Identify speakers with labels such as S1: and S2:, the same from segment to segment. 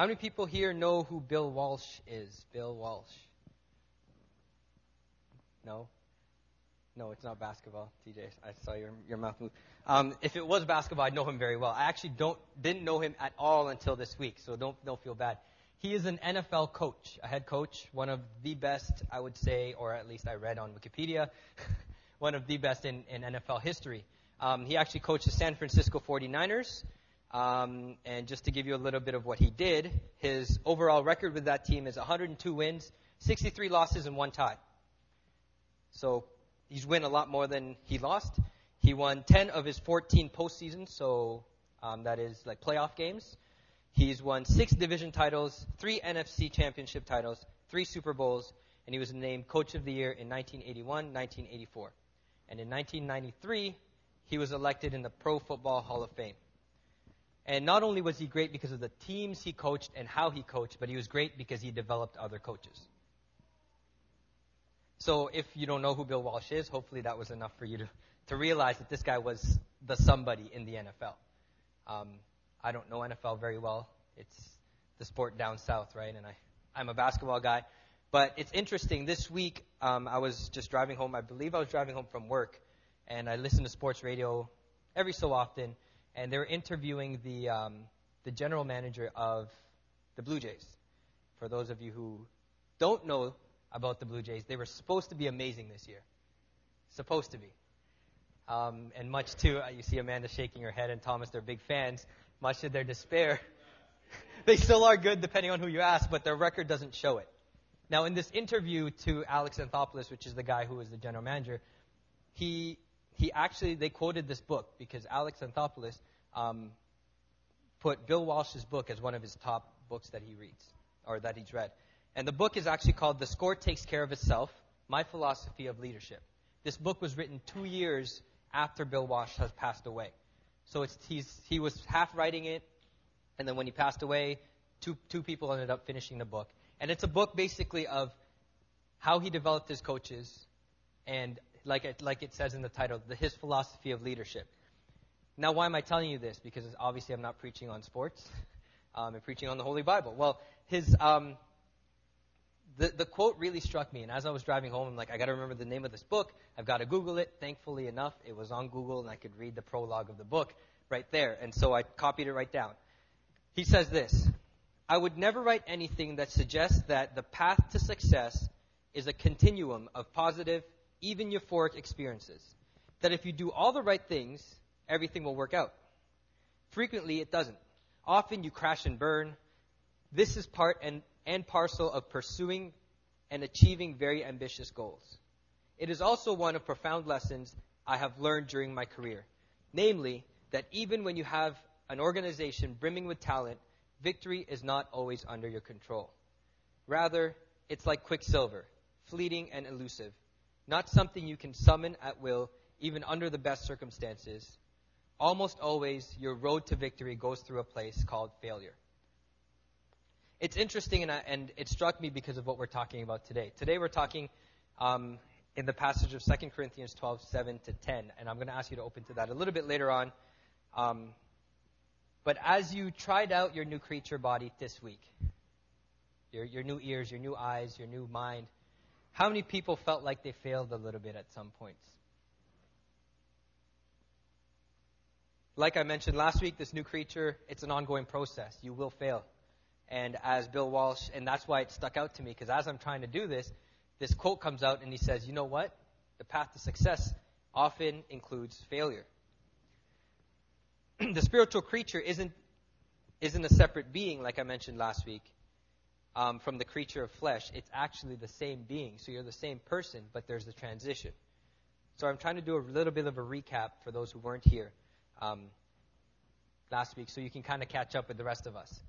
S1: How many people here know who Bill Walsh is? Bill Walsh. No? No, it's not basketball, TJ. I saw your, your mouth move. Um, if it was basketball, I'd know him very well. I actually don't, didn't know him at all until this week, so don't, don't feel bad. He is an NFL coach, a head coach, one of the best, I would say, or at least I read on Wikipedia, one of the best in, in NFL history. Um, he actually coached the San Francisco 49ers. Um, and just to give you a little bit of what he did, his overall record with that team is 102 wins, 63 losses, and one tie. So he's won a lot more than he lost. He won 10 of his 14 postseasons, so um, that is like playoff games. He's won six division titles, three NFC championship titles, three Super Bowls, and he was named Coach of the Year in 1981, 1984. And in 1993, he was elected in the Pro Football Hall of Fame. And not only was he great because of the teams he coached and how he coached, but he was great because he developed other coaches. So if you don't know who Bill Walsh is, hopefully that was enough for you to, to realize that this guy was the somebody in the NFL. Um, I don't know NFL very well. It's the sport down south, right? And I, I'm a basketball guy. But it's interesting. This week, um, I was just driving home. I believe I was driving home from work, and I listen to sports radio every so often. And they were interviewing the um, the general manager of the Blue Jays. For those of you who don't know about the Blue Jays. They were supposed to be amazing this year. Supposed to be. Um, and much to, uh, you see Amanda shaking her head and Thomas, they're big fans. Much to their despair, they still are good depending on who you ask, but their record doesn't show it. Now, in this interview to Alex Anthopoulos, which is the guy who was the general manager, he, he actually, they quoted this book because Alex Anthopoulos um, put Bill Walsh's book as one of his top books that he reads, or that he's read. And the book is actually called The Score Takes Care of Itself My Philosophy of Leadership. This book was written two years after Bill Walsh has passed away. So he was half writing it, and then when he passed away, two, two people ended up finishing the book. And it's a book basically of how he developed his coaches and, like it, like it says in the title, the, his philosophy of leadership. Now, why am I telling you this? Because obviously I'm not preaching on sports. Um, I'm preaching on the Holy Bible. Well, his, um, the, the quote really struck me. And as I was driving home, I'm like, I got to remember the name of this book. I've got to Google it. Thankfully enough, it was on Google, and I could read the prologue of the book right there. And so I copied it right down. He says this I would never write anything that suggests that the path to success is a continuum of positive, even euphoric experiences. That if you do all the right things, everything will work out. Frequently, it doesn't. Often you crash and burn. This is part and and parcel of pursuing and achieving very ambitious goals. It is also one of profound lessons I have learned during my career, namely that even when you have an organization brimming with talent, victory is not always under your control. Rather, it's like quicksilver, fleeting and elusive, not something you can summon at will, even under the best circumstances. Almost always, your road to victory goes through a place called failure it's interesting, and, I, and, it struck me because of what we're talking about today. Today we're talking um, in the passage of 2 Corinthians 12, 7 to 10, and I'm going to ask you to open to that a little bit later on. Um, but as you tried out your new creature body this week, your, your new ears, your new eyes, your new mind, how many people felt like they failed a little bit at some points? Like I mentioned last week, this new creature, it's an ongoing process. You will fail and as Bill Walsh, and that's why it stuck out to me, because as I'm trying to do this, this quote comes out and he says, You know what? The path to success often includes failure. the spiritual creature isn't, isn't a separate being, like I mentioned last week, um, from the creature of flesh. It's actually the same being. So you're the same person, but there's the transition. So I'm trying to do a little bit of a recap for those who weren't here um, last week so you can kind of catch up with the rest of us.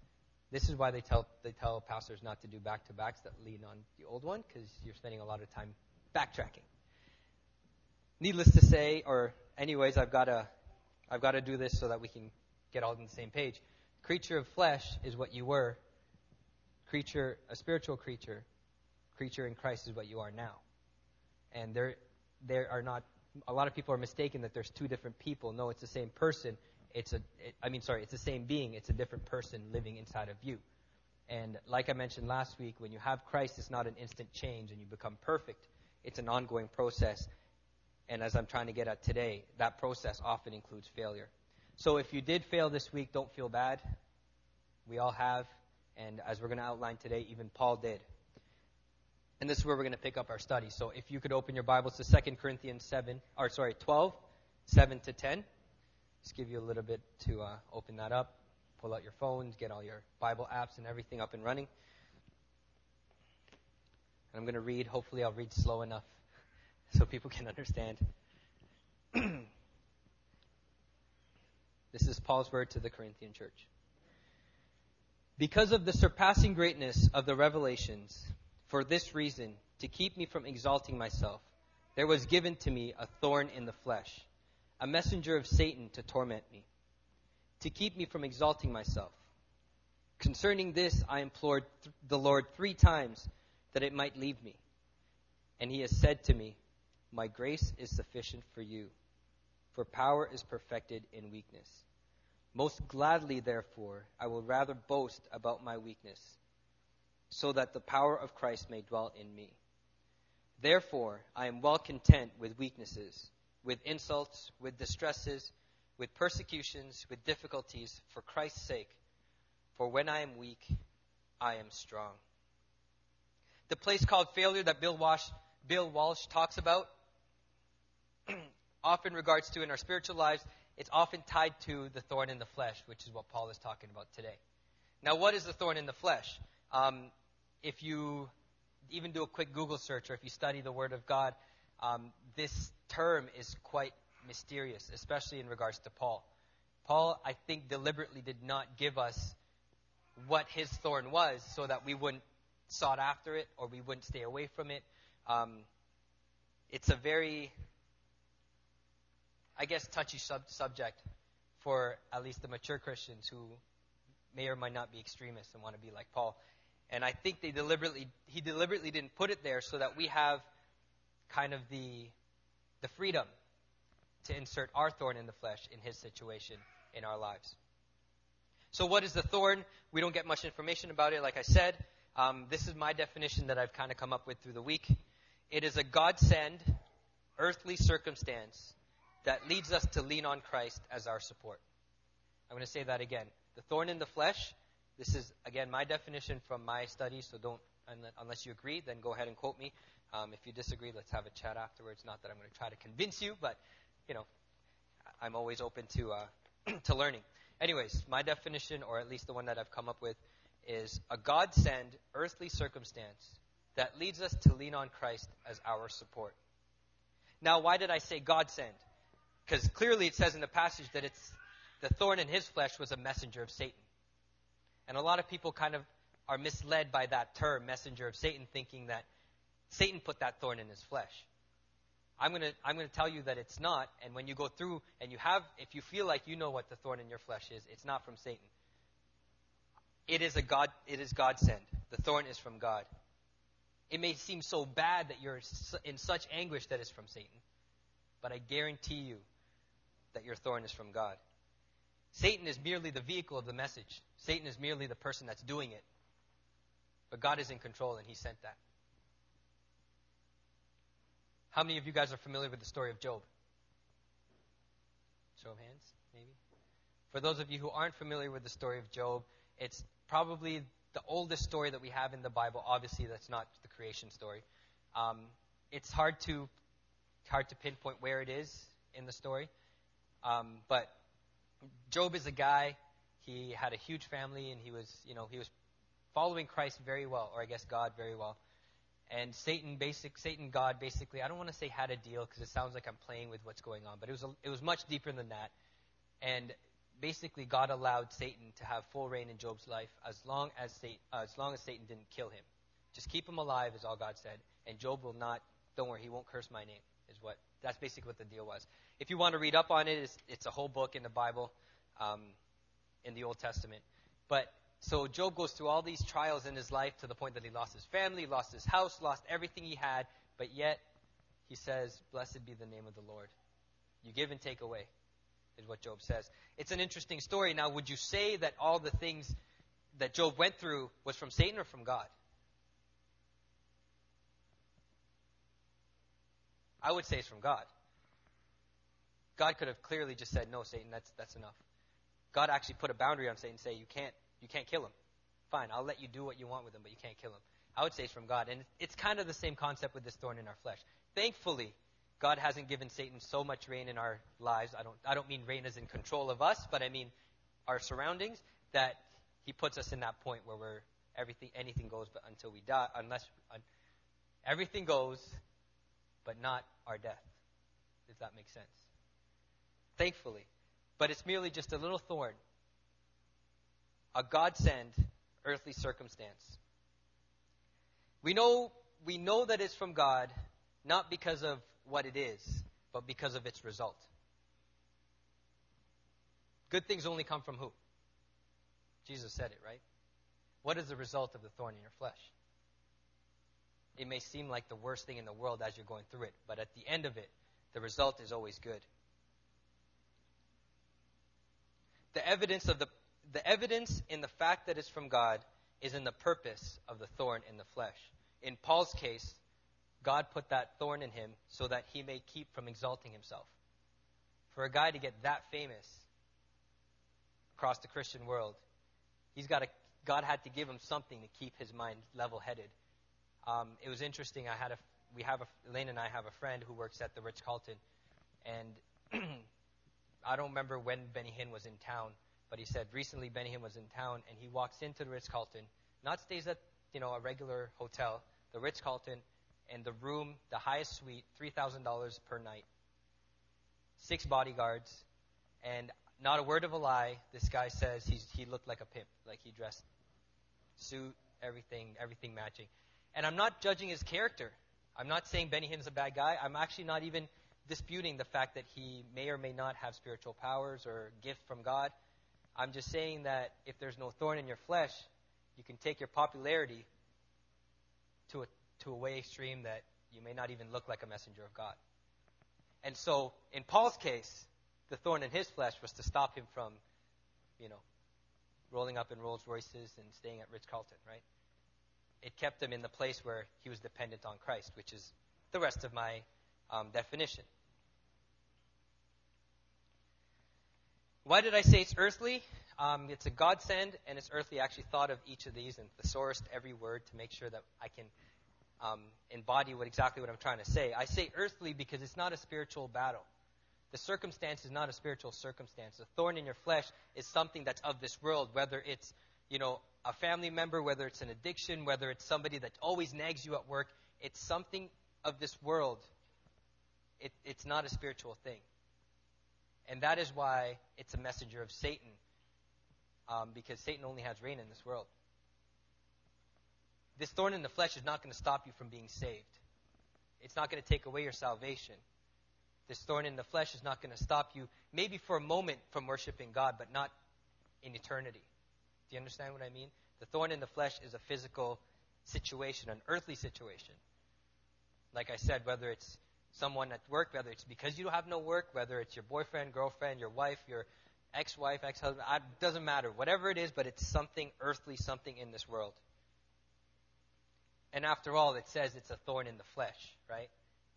S1: This is why they tell they tell pastors not to do back to backs that lean on the old one because you're spending a lot of time backtracking. Needless to say, or anyways, I've got to I've got to do this so that we can get all on the same page. Creature of flesh is what you were. Creature, a spiritual creature, creature in Christ is what you are now. And there, there are not. A lot of people are mistaken that there's two different people. No, it's the same person it's a, it, I mean, sorry, it's the same being. It's a different person living inside of you. And like I mentioned last week, when you have Christ, it's not an instant change and you become perfect. It's an ongoing process. And as I'm trying to get at today, that process often includes failure. So if you did fail this week, don't feel bad. We all have. And as we're going to outline today, even Paul did. And this is where we're going to pick up our study. So if you could open your Bibles to 2 Corinthians 7, or sorry, 12, 7 to 10. Just give you a little bit to uh, open that up. Pull out your phones, get all your Bible apps and everything up and running. And I'm going to read. Hopefully, I'll read slow enough so people can understand. this is Paul's word to the Corinthian church. Because of the surpassing greatness of the revelations, for this reason, to keep me from exalting myself, there was given to me a thorn in the flesh, a messenger of Satan to torment me, to keep me from exalting myself. Concerning this, I implored th- the Lord three times that it might leave me. And he has said to me, My grace is sufficient for you, for power is perfected in weakness. Most gladly, therefore, I will rather boast about my weakness so that the power of Christ may dwell in me. Therefore, I am well content with weaknesses, with insults, with distresses, with persecutions, with difficulties, for Christ's sake. For when I am weak, I am strong. The place called failure that Bill Walsh, Bill Walsh talks about, often regards to in our spiritual lives, it's often tied to the thorn in the flesh, which is what Paul is talking about today. Now, what is the thorn in the flesh? Um, if you even do a quick Google search or if you study the Word of God, um, this term is quite mysterious, especially in regards to Paul. Paul, I think, deliberately did not give us what his thorn was so that we wouldn't sought after it or we wouldn't stay away from it. Um, it's a very, I guess, touchy sub- subject for at least the mature Christians who may or might not be extremists and want to be like Paul. And I think they deliberately he deliberately didn't put it there so that we have kind of the the freedom to insert our thorn in the flesh in his situation in our lives. So what is the thorn? We don't get much information about it, like I said. Um, this is my definition that I've kind of come up with through the week. It is a God send, earthly circumstance that leads us to lean on Christ as our support. I'm going to say that again. The thorn in the flesh this is, again, my definition from my studies, so don't, unless you agree, then go ahead and quote me. Um, if you disagree, let's have a chat afterwards. Not that I'm going to try to convince you, but, you know, I'm always open to, uh, to learning. Anyways, my definition, or at least the one that I've come up with, is a God send earthly circumstance that leads us to lean on Christ as our support. Now, why did I say God send? Because clearly it says in the passage that it's the thorn in his flesh was a messenger of Satan. And a lot of people kind of are misled by that term, messenger of Satan, thinking that Satan put that thorn in his flesh. I'm going to I'm going to tell you that it's not. And when you go through and you have, if you feel like you know what the thorn in your flesh is, it's not from Satan. It is a God. It is God sent. The thorn is from God. It may seem so bad that you're in such anguish that it's from Satan, but I guarantee you that your thorn is from God. Satan is merely the vehicle of the message. Satan is merely the person that's doing it. But God is in control and he sent that. How many of you guys are familiar with the story of Job? Show of hands, maybe? For those of you who aren't familiar with the story of Job, it's probably the oldest story that we have in the Bible. Obviously, that's not the creation story. Um, it's hard to hard to pinpoint where it is in the story, um, but Job is a guy. He had a huge family, and he was, you know, he was following Christ very well, or I guess God very well. And Satan, basic Satan, God, basically, I don't want to say had a deal because it sounds like I'm playing with what's going on, but it was a, it was much deeper than that. And basically, God allowed Satan to have full reign in Job's life as long as Satan, uh, as long as Satan didn't kill him. Just keep him alive, is all God said. And Job will not. Don't worry, he won't curse my name. Is what basically what the deal was. If you want to read up on it, it's, it's a whole book in the Bible, um, in the Old Testament. But so Job goes through all these trials in his life to the point that he lost his family, lost his house, lost everything he had, but yet he says, Blessed be the name of the Lord. You give and take away, is what Job says. It's an interesting story. Now, would you say that all the things that Job went through was from Satan or from God? I would say it's from God. God could have clearly just said, "No, Satan, that's that's enough." God actually put a boundary on Satan, say, "You can't, you can't kill him. Fine, I'll let you do what you want with him, but you can't kill him." I would say it's from God, and it's kind of the same concept with this thorn in our flesh. Thankfully, God hasn't given Satan so much reign in our lives. I don't, I don't mean reign as in control of us, but I mean our surroundings. That He puts us in that point where we're everything, anything goes, but until we die, unless un, everything goes, but not our death. if that makes sense? Thankfully, but it's merely just a little thorn, a God sent earthly circumstance. We know we know that it's from God, not because of what it is, but because of its result. Good things only come from who? Jesus said it, right? What is the result of the thorn in your flesh? It may seem like the worst thing in the world as you're going through it, but at the end of it, the result is always good. The evidence of the the evidence in the fact that it's from God is in the purpose of the thorn in the flesh. In Paul's case, God put that thorn in him so that he may keep from exalting himself. For a guy to get that famous across the Christian world, he's got a, God had to give him something to keep his mind level-headed. Um, it was interesting. I had a, we have a, Elaine and I have a friend who works at the Ritz Carlton, and I don't remember when Benny Hinn was in town, but he said recently Benny Hinn was in town, and he walks into the Ritz Carlton, not stays at you know a regular hotel, the Ritz Carlton, and the room, the highest suite, $3,000 per night. Six bodyguards, and not a word of a lie, this guy says he's, he looked like a pimp, like he dressed suit, everything, everything matching. And I'm not judging his character. I'm not saying Benny Hinn's a bad guy. I'm actually not even disputing the fact that he may or may not have spiritual powers or gift from God. I'm just saying that if there's no thorn in your flesh, you can take your popularity to a to a way extreme that you may not even look like a messenger of God. And so, in Paul's case, the thorn in his flesh was to stop him from, you know, rolling up in Rolls Royces and staying at Ritz Carlton, right? It kept him in the place where he was dependent on Christ, which is the rest of my um, definition. Why did I say it's earthly? Um, it's a godsend, and it's earthly. I actually thought of each of these and thesaurused every word to make sure that I can um, embody what exactly what I'm trying to say. I say earthly because it's not a spiritual battle. The circumstance is not a spiritual circumstance. The thorn in your flesh is something that's of this world, whether it's, you know, a family member, whether it's an addiction, whether it's somebody that always nags you at work. It's something of this world. It, it's not a spiritual thing. And that is why it's a messenger of Satan, um, because Satan only has reign in this world. This thorn in the flesh is not going to stop you from being saved. It's not going to take away your salvation. This thorn in the flesh is not going to stop you, maybe for a moment, from worshiping God, but not in eternity. Do you understand what I mean? The thorn in the flesh is a physical situation, an earthly situation. Like I said, whether it's someone at work, whether it's because you don't have no work, whether it's your boyfriend, girlfriend, your wife, your ex wife, ex husband, it doesn't matter. Whatever it is, but it's something earthly, something in this world. And after all, it says it's a thorn in the flesh, right?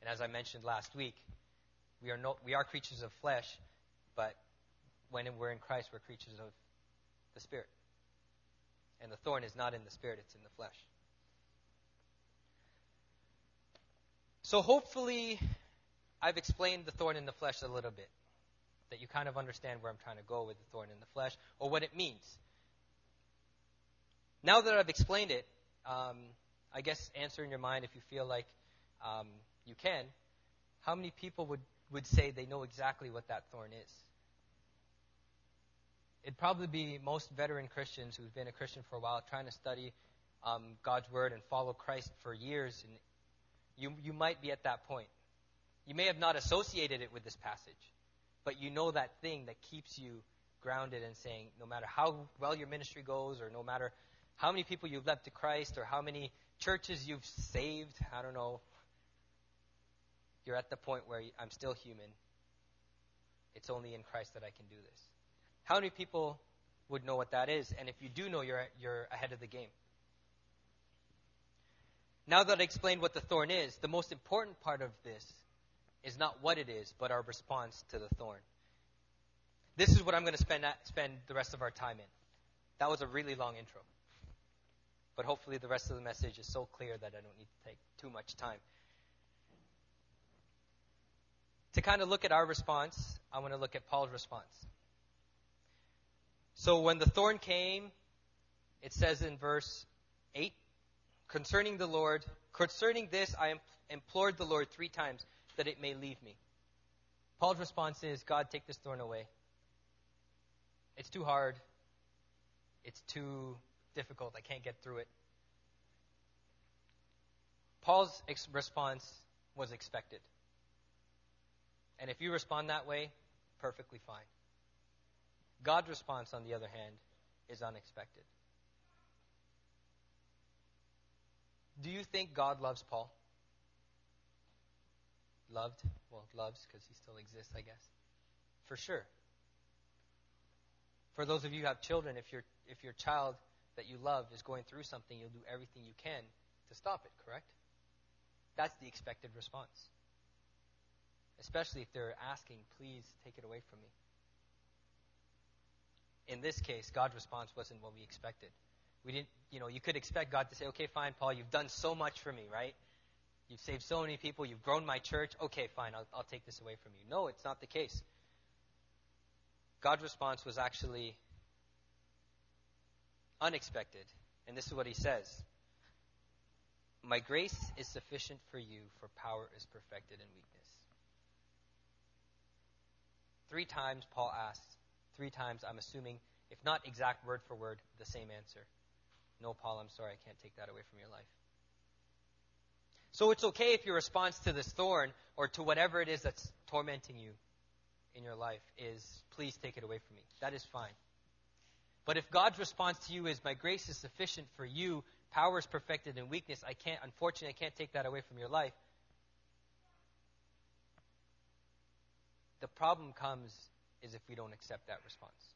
S1: And as I mentioned last week, we are, no, we are creatures of flesh, but when we're in Christ, we're creatures of the Spirit. And the thorn is not in the Spirit, it's in the flesh. So hopefully, I've explained the thorn in the flesh a little bit, that you kind of understand where I'm trying to go with the thorn in the flesh, or what it means. Now that I've explained it, um, I guess answer in your mind if you feel like um, you can. How many people would, would say they know exactly what that thorn is? It'd probably be most veteran Christians who've been a Christian for a while, trying to study um, God's Word and follow Christ for years. And you, you might be at that point. You may have not associated it with this passage, but you know that thing that keeps you grounded and saying, no matter how well your ministry goes, or no matter how many people you've led to Christ, or how many churches you've saved. I don't know. You're at the point where I'm still human. It's only in Christ that I can do this. How many people would know what that is. And if you do know, you're, you're ahead of the game. Now that I explained what the thorn is, the most important part of this is not what it is, but our response to the thorn. This is what I'm going to spend, spend the rest of our time in. That was a really long intro. But hopefully, the rest of the message is so clear that I don't need to take too much time. To kind of look at our response, I want to look at Paul's response. So, when the thorn came, it says in verse 8 concerning the Lord, concerning this, I implored the Lord three times that it may leave me. Paul's response is, God, take this thorn away. It's too hard. It's too difficult. I can't get through it. Paul's ex- response was expected. And if you respond that way, perfectly fine. God's response, on the other hand, is unexpected. Do you think God loves Paul? Loved? Well, loves because he still exists, I guess. For sure. For those of you who have children, if your if your child that you love is going through something, you'll do everything you can to stop it, correct? That's the expected response. Especially if they're asking, please take it away from me. In this case, God's response wasn't what we expected. We didn't, you know, you could expect God to say, okay, fine, Paul, you've done so much for me, right? You've saved so many people, you've grown my church. Okay, fine, I'll, I'll take this away from you. No, it's not the case. God's response was actually unexpected. And this is what he says My grace is sufficient for you, for power is perfected in weakness. Three times Paul asks, three times I'm assuming, if not exact word for word, the same answer. No, Paul, I'm sorry, I can't take that away from your life. So it's okay if your response to this thorn or to whatever it is that's tormenting you in your life is, please take it away from me. That is fine. But if God's response to you is, my grace is sufficient for you, power is perfected in weakness, I can't, unfortunately, I can't take that away from your life. The problem comes is if we don't accept that response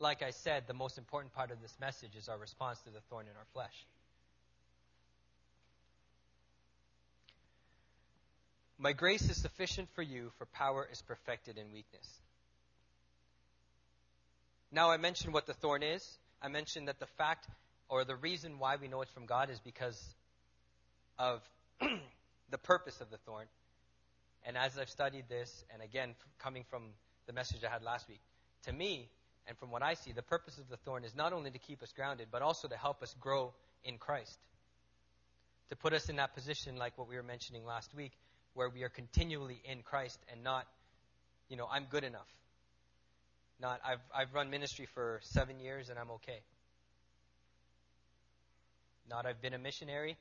S1: like I said, the most important part of this message is our response to the thorn in our flesh. My grace is sufficient for you, for power is perfected in weakness. Now, I mentioned what the thorn is. I mentioned that the fact or the reason why we know it's from God is because of the purpose of the thorn. And as I've studied this, and again, coming from the message I had last week, to me, and from what I see, the purpose of the thorn is not only to keep us grounded, but also to help us grow in Christ. To put us in that position, like what we were mentioning last week, where we are continually in Christ and not, you know, I'm good enough. Not, I've, I've run ministry for seven years and I'm okay. Not, I've been a missionary.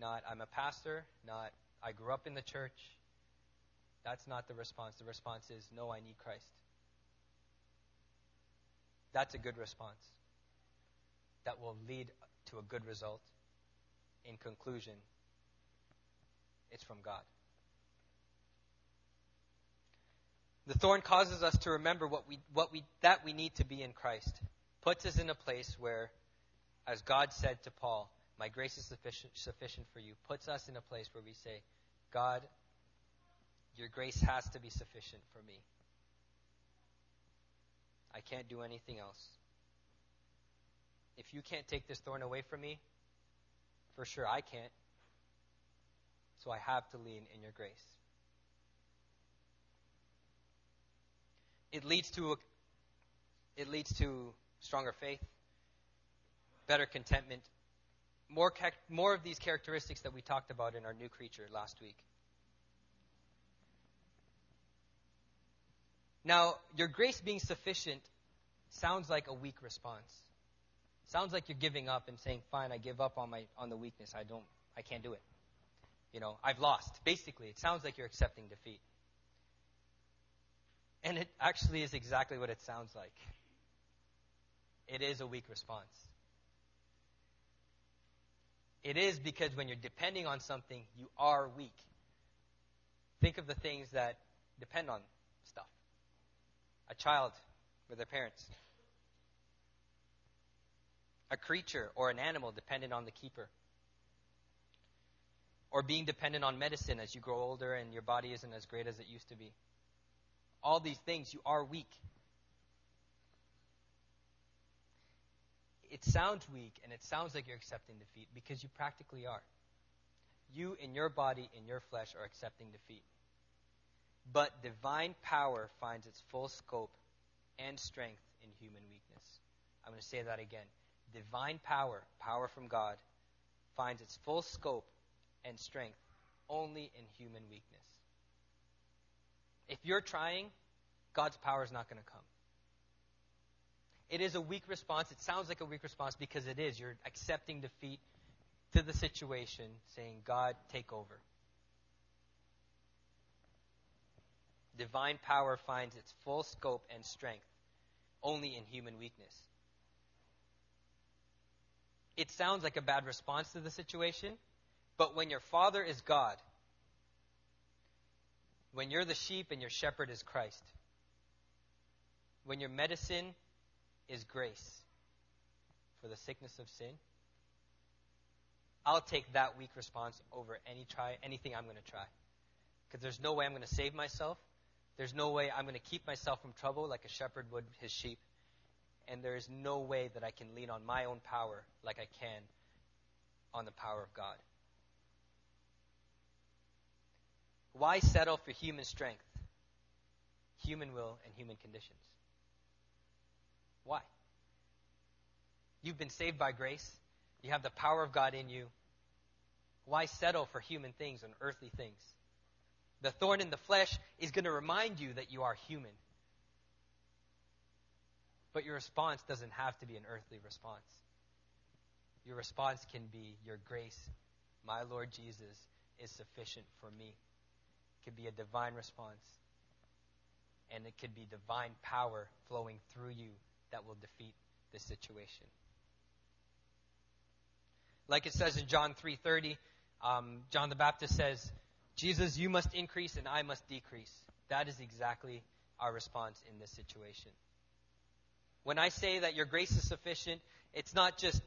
S1: Not, I'm a pastor. Not, I grew up in the church. That's not the response. The response is, no, I need Christ. That's a good response. That will lead to a good result. In conclusion, it's from God. The thorn causes us to remember what we, what we, that we need to be in Christ. Puts us in a place where, as God said to Paul, my grace is sufficient, sufficient for you. Puts us in a place where we say, God, your grace has to be sufficient for me. I can't do anything else. If you can't take this thorn away from me, for sure I can't. So I have to lean in your grace. It leads to a, it leads to stronger faith, better contentment, more more of these characteristics that we talked about in our new creature last week. Now, your grace being sufficient sounds like a weak response. Sounds like you're giving up and saying, "Fine, I give up on my on the weakness. I don't I can't do it." You know, I've lost. Basically, it sounds like you're accepting defeat. And it actually is exactly what it sounds like. It is a weak response. It is because when you're depending on something, you are weak. Think of the things that depend on stuff a child with their parents. a creature or an animal dependent on the keeper. Or being dependent on medicine as you grow older and your body isn't as great as it used to be. All these things, you are weak. It sounds weak and it sounds like you're accepting defeat because you practically are. You in your body, in your flesh, are accepting defeat. But divine power finds its full scope and strength in human weakness. I'm going to say that again. Divine power, power from God, finds its full scope and strength only in human weakness. If you're trying, God's power is not going to come. It is a weak response. It sounds like a weak response because it is. You're accepting defeat to the situation, saying, God, take over. Divine power finds its full scope and strength only in human weakness. It sounds like a bad response to the situation, but when your father is God, when you're the sheep and your shepherd is Christ, when your medicine is grace for the sickness of sin, I'll take that weak response over any try anything I'm going to try. Because there's no way I'm going to save myself. There's no way I'm going to keep myself from trouble like a shepherd would his sheep. And there is no way that I can lean on my own power like I can on the power of God. Why settle for human strength, human will, and human conditions? Why? You've been saved by grace. You have the power of God in you. Why settle for human things and earthly things? The thorn in the flesh is going to remind you that you are human. But your response doesn't have to be an earthly response. Your response can be, Your grace, my Lord Jesus, is sufficient for me. It could be a divine response. And it could be divine power flowing through you that will defeat this situation. Like it says in John 3:30, um, John the Baptist says, Jesus, you must increase and I must decrease. That is exactly our response in this situation. When I say that your grace is sufficient, it's not just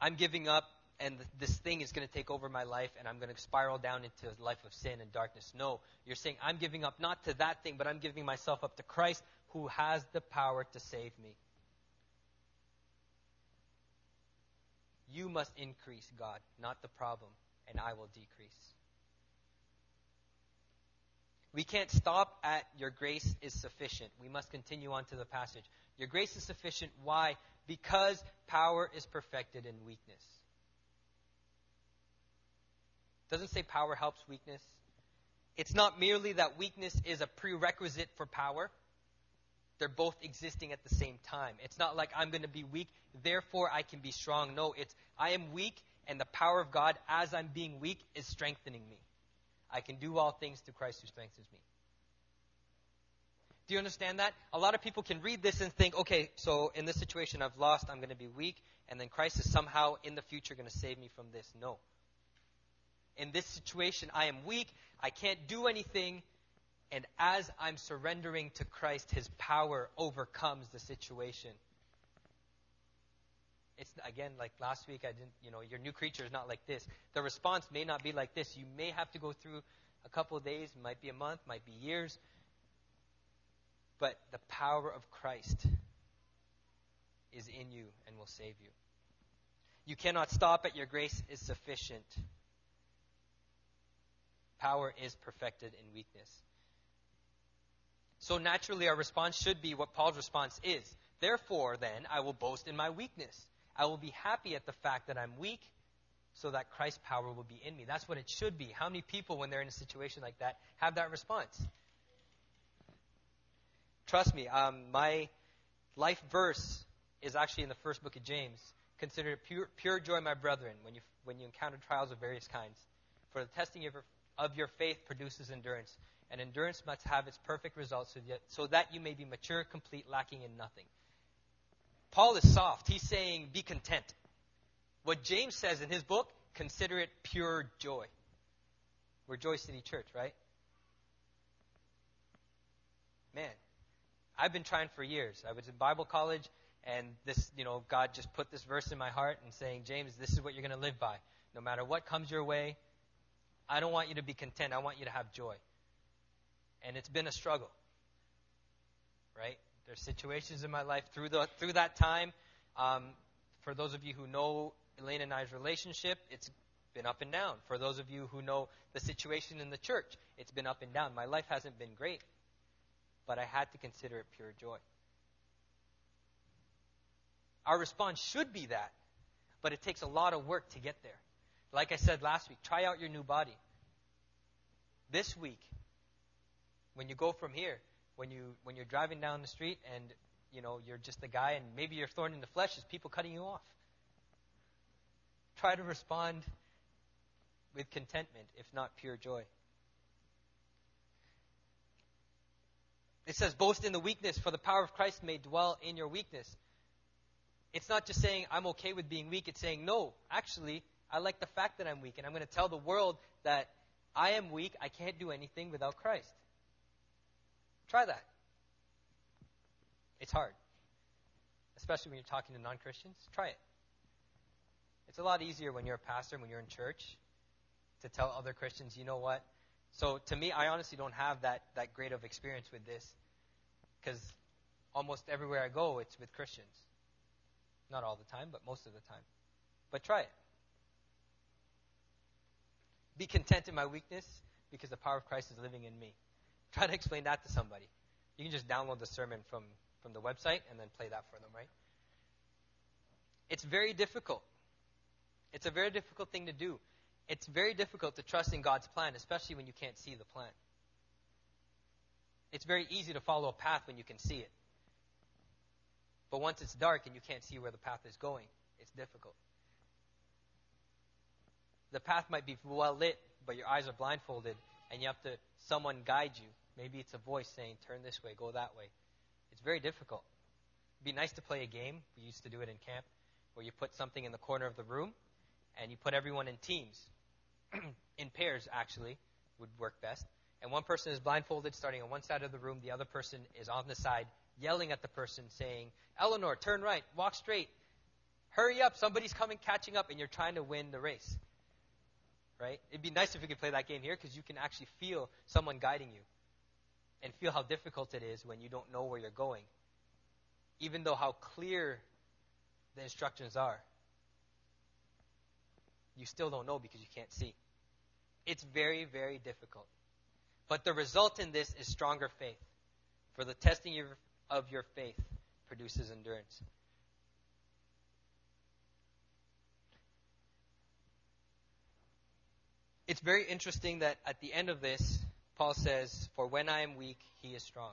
S1: I'm giving up and this thing is going to take over my life and I'm going to spiral down into a life of sin and darkness. No, you're saying I'm giving up not to that thing, but I'm giving myself up to Christ who has the power to save me. You must increase, God, not the problem, and I will decrease. We can't stop at your grace is sufficient. We must continue on to the passage. Your grace is sufficient. Why? Because power is perfected in weakness. It Doesn't say power helps weakness. It's not merely that weakness is a prerequisite for power. They're both existing at the same time. It's not like I'm going to be weak, therefore I can be strong. No, it's I am weak, and the power of God, as I'm being weak, is strengthening me. I can do all things through Christ who strengthens me. Do you understand that? A lot of people can read this and think, okay, so in this situation I've lost, I'm going to be weak, and then Christ is somehow in the future going to save me from this. No. In this situation, I am weak, I can't do anything, and as I'm surrendering to Christ, his power overcomes the situation. It's again like last week I didn't, you know, your new creature is not like this. The response may not be like this. You may have to go through a couple of days, might be a month, might be years. But the power of Christ is in you and will save you. You cannot stop at your grace is sufficient. Power is perfected in weakness. So naturally, our response should be what Paul's response is. Therefore, then, I will boast in my weakness. I will be happy at the fact that I'm weak so that Christ's power will be in me. That's what it should be. How many people, when they're in a situation like that, have that response? Trust me, um, my life verse is actually in the first book of James. Consider it pure, pure joy, my brethren, when you, when you encounter trials of various kinds. For the testing of your, of your faith produces endurance, and endurance must have its perfect results so so that you may be mature, complete, lacking in nothing. Paul is soft. He's saying, be content. What James says in his book, consider it pure joy. We're Joy City Church, right? Man, I've been trying for years. I was in Bible college, and this, you know, God just put this verse in my heart and saying, James, this is what you're going to live by. No matter what comes your way, I don't want you to be content. I want you to have joy. And it's been a struggle, right? There's situations in my life through the through that time. Um, for those of you who know Elaine and I's relationship, it's been up and down. For those of you who know the situation in the church, it's been up and down. My life hasn't been great, but I had to consider it pure joy. Our response should be that, but it takes a lot of work to get there. Like I said last week, try out your new body. This week, when you go from here, when you when you're driving down the street and you know you're just the guy and maybe your thorn in the flesh is people cutting you off. Try to respond with contentment, if not pure joy. It says, boast in the weakness, for the power of Christ may dwell in your weakness. It's not just saying, I'm okay with being weak. It's saying, no, actually, I like the fact that I'm weak, and I'm going to tell the world that I am weak. I can't do anything without Christ. Try that. It's hard, especially when you're talking to non Christians. Try it. It's a lot easier when you're a pastor, when you're in church, to tell other Christians, you know what? So to me, I honestly don't have that, that great of experience with this because almost everywhere I go, it's with Christians. Not all the time, but most of the time. But try it. Be content in my weakness because the power of Christ is living in me. Try to explain that to somebody. You can just download the sermon from, from the website and then play that for them, right? It's very difficult. It's a very difficult thing to do. It's very difficult to trust in God's plan, especially when you can't see the plan. It's very easy to follow a path when you can see it. But once it's dark and you can't see where the path is going, it's difficult. The path might be well lit, but your eyes are blindfolded, and you have to someone guide you. Maybe it's a voice saying, "Turn this way, go that way." It's very difficult. It'd be nice to play a game. We used to do it in camp, where you put something in the corner of the room, and you put everyone in teams, in pairs actually would work best. And one person is blindfolded, starting on one side of the room. The other person is on the side, yelling at the person, saying, "Eleanor, turn right, walk straight, hurry up, somebody's coming, catching up," and you're trying to win the race right? It'd be nice if we could play that game here because you can actually feel someone guiding you and feel how difficult it is when you don't know where you're going. Even though how clear the instructions are, you still don't know because you can't see. It's very, very difficult. But the result in this is stronger faith. For the testing of your faith produces endurance. It's very interesting that at the end of this, Paul says, For when I am weak, he is strong.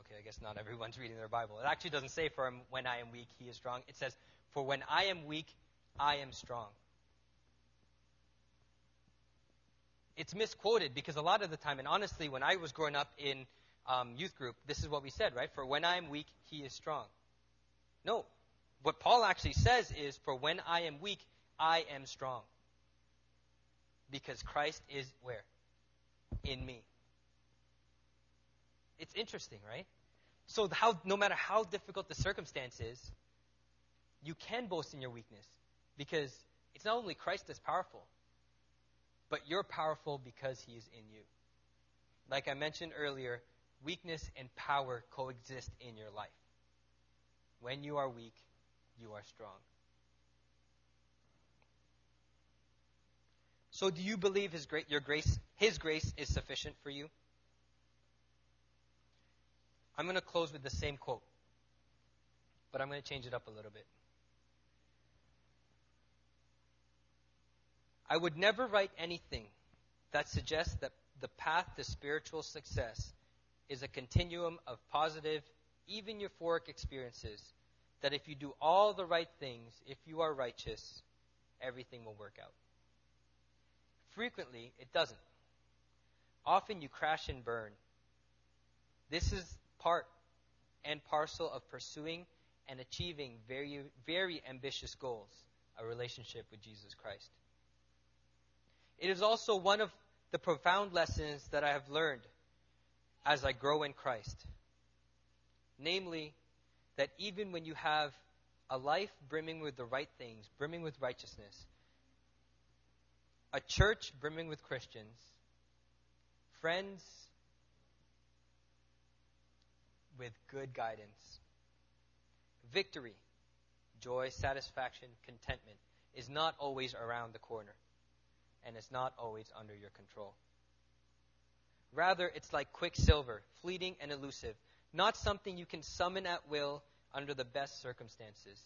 S1: Okay, I guess not everyone's reading their Bible. It actually doesn't say, For when I am weak, he is strong. It says, For when I am weak, I am strong. It's misquoted because a lot of the time, and honestly, when I was growing up in um, youth group, this is what we said, right? For when I am weak, he is strong. No, what Paul actually says is, For when I am weak, I am strong. Because Christ is where? In me. It's interesting, right? So, how, no matter how difficult the circumstance is, you can boast in your weakness because it's not only Christ that's powerful, but you're powerful because he is in you. Like I mentioned earlier, weakness and power coexist in your life. When you are weak, you are strong. So do you believe his great your grace his grace is sufficient for you? I'm going to close with the same quote. But I'm going to change it up a little bit. I would never write anything that suggests that the path to spiritual success is a continuum of positive, even euphoric experiences that if you do all the right things, if you are righteous, everything will work out. Frequently, it doesn't. Often you crash and burn. This is part and parcel of pursuing and achieving very, very ambitious goals, a relationship with Jesus Christ. It is also one of the profound lessons that I have learned as I grow in Christ. Namely, that even when you have a life brimming with the right things, brimming with righteousness, a church brimming with Christians, friends with good guidance, victory, joy, satisfaction, contentment is not always around the corner, and it's not always under your control. Rather, it's like quicksilver, fleeting and elusive, not something you can summon at will under the best circumstances.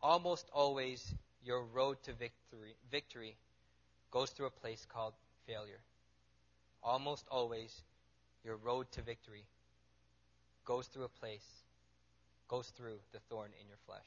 S1: Almost always, your road to victory, victory goes through a place called failure. Almost always, your road to victory goes through a place, goes through the thorn in your flesh.